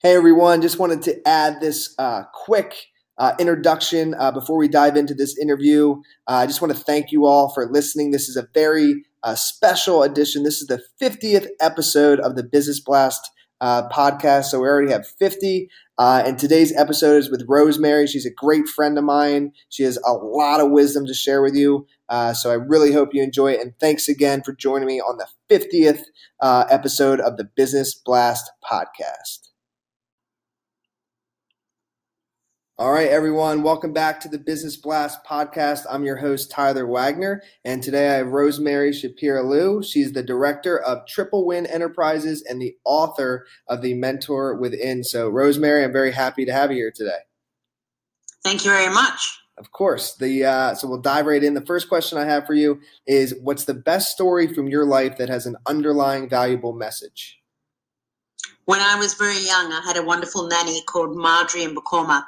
Hey everyone, just wanted to add this uh, quick uh, introduction uh, before we dive into this interview. Uh, I just want to thank you all for listening. This is a very uh, special edition. This is the 50th episode of the Business Blast uh, podcast. So we already have 50. and today's episode is with Rosemary. She's a great friend of mine. She has a lot of wisdom to share with you. so I really hope you enjoy it. And thanks again for joining me on the 50th episode of the Business Blast podcast. All right, everyone, welcome back to the Business Blast podcast. I'm your host, Tyler Wagner, and today I have Rosemary Shapiro-Liu. She's the director of Triple Win Enterprises and the author of The Mentor Within. So, Rosemary, I'm very happy to have you here today. Thank you very much. Of course. The uh, so we'll dive right in. The first question I have for you is, what's the best story from your life that has an underlying valuable message? When I was very young, I had a wonderful nanny called Marjorie and Bacoma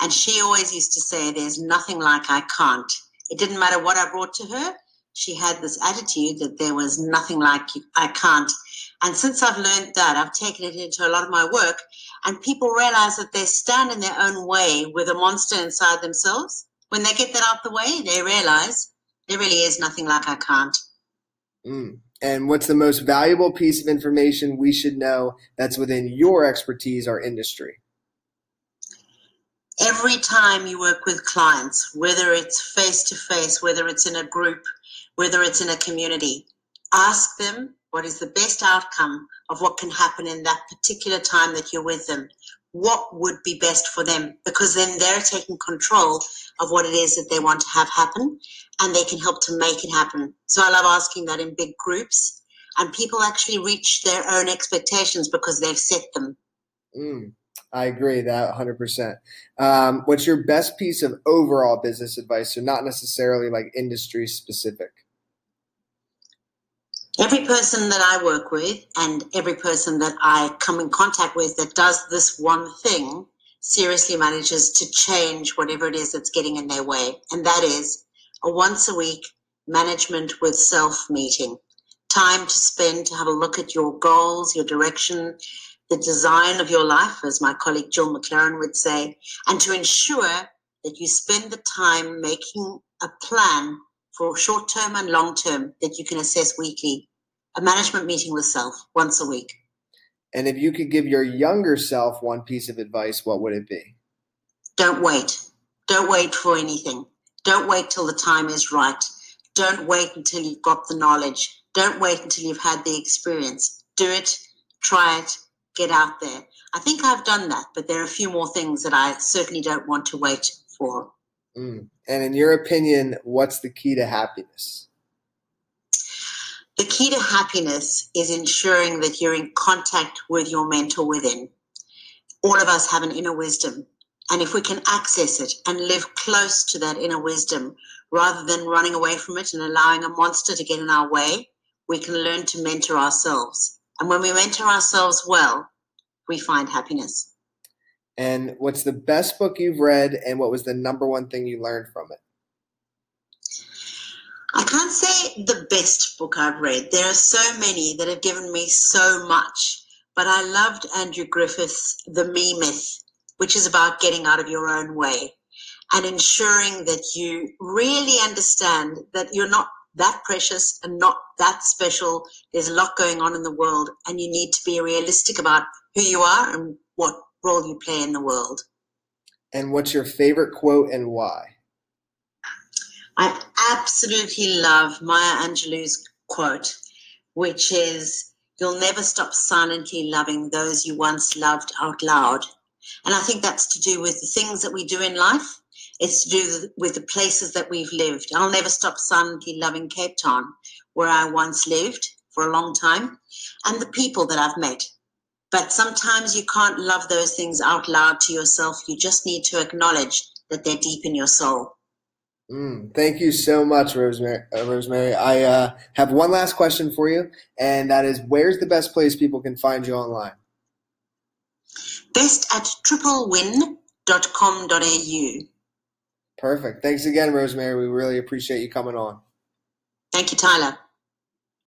and she always used to say, There's nothing like I can't. It didn't matter what I brought to her. She had this attitude that there was nothing like I can't. And since I've learned that, I've taken it into a lot of my work. And people realize that they stand in their own way with a monster inside themselves. When they get that out the way, they realize there really is nothing like I can't. Mm. And what's the most valuable piece of information we should know that's within your expertise or industry? Every time you work with clients, whether it's face to face, whether it's in a group, whether it's in a community, ask them what is the best outcome of what can happen in that particular time that you're with them. What would be best for them? Because then they're taking control of what it is that they want to have happen and they can help to make it happen. So I love asking that in big groups and people actually reach their own expectations because they've set them. Mm. I agree that 100%. Um, what's your best piece of overall business advice? So, not necessarily like industry specific. Every person that I work with and every person that I come in contact with that does this one thing seriously manages to change whatever it is that's getting in their way. And that is a once a week management with self meeting. Time to spend to have a look at your goals, your direction, the design of your life, as my colleague Jill McLaren would say, and to ensure that you spend the time making a plan for short term and long term that you can assess weekly. A management meeting with self once a week. And if you could give your younger self one piece of advice, what would it be? Don't wait. Don't wait for anything. Don't wait till the time is right. Don't wait until you've got the knowledge. Don't wait until you've had the experience. Do it, try it, get out there. I think I've done that, but there are a few more things that I certainly don't want to wait for. Mm. And in your opinion, what's the key to happiness? The key to happiness is ensuring that you're in contact with your mentor within. All of us have an inner wisdom. And if we can access it and live close to that inner wisdom rather than running away from it and allowing a monster to get in our way, we can learn to mentor ourselves. And when we mentor ourselves well, we find happiness. And what's the best book you've read, and what was the number one thing you learned from it? I can't say the best book I've read. There are so many that have given me so much. But I loved Andrew Griffiths' The Me Myth, which is about getting out of your own way and ensuring that you really understand that you're not that precious and not that special. There's a lot going on in the world, and you need to be realistic about who you are and what role you play in the world. And what's your favorite quote and why? I absolutely love Maya Angelou's quote, which is, You'll never stop silently loving those you once loved out loud. And I think that's to do with the things that we do in life it's to do with the places that we've lived. I'll never stop silently loving Cape Town, where I once lived for a long time, and the people that I've met. But sometimes you can't love those things out loud to yourself. You just need to acknowledge that they're deep in your soul. Mm, thank you so much, Rosemary. Uh, Rosemary. I uh, have one last question for you, and that is where's the best place people can find you online? Best at triplewin.com.au. Perfect. Thanks again, Rosemary. We really appreciate you coming on. Thank you, Tyler.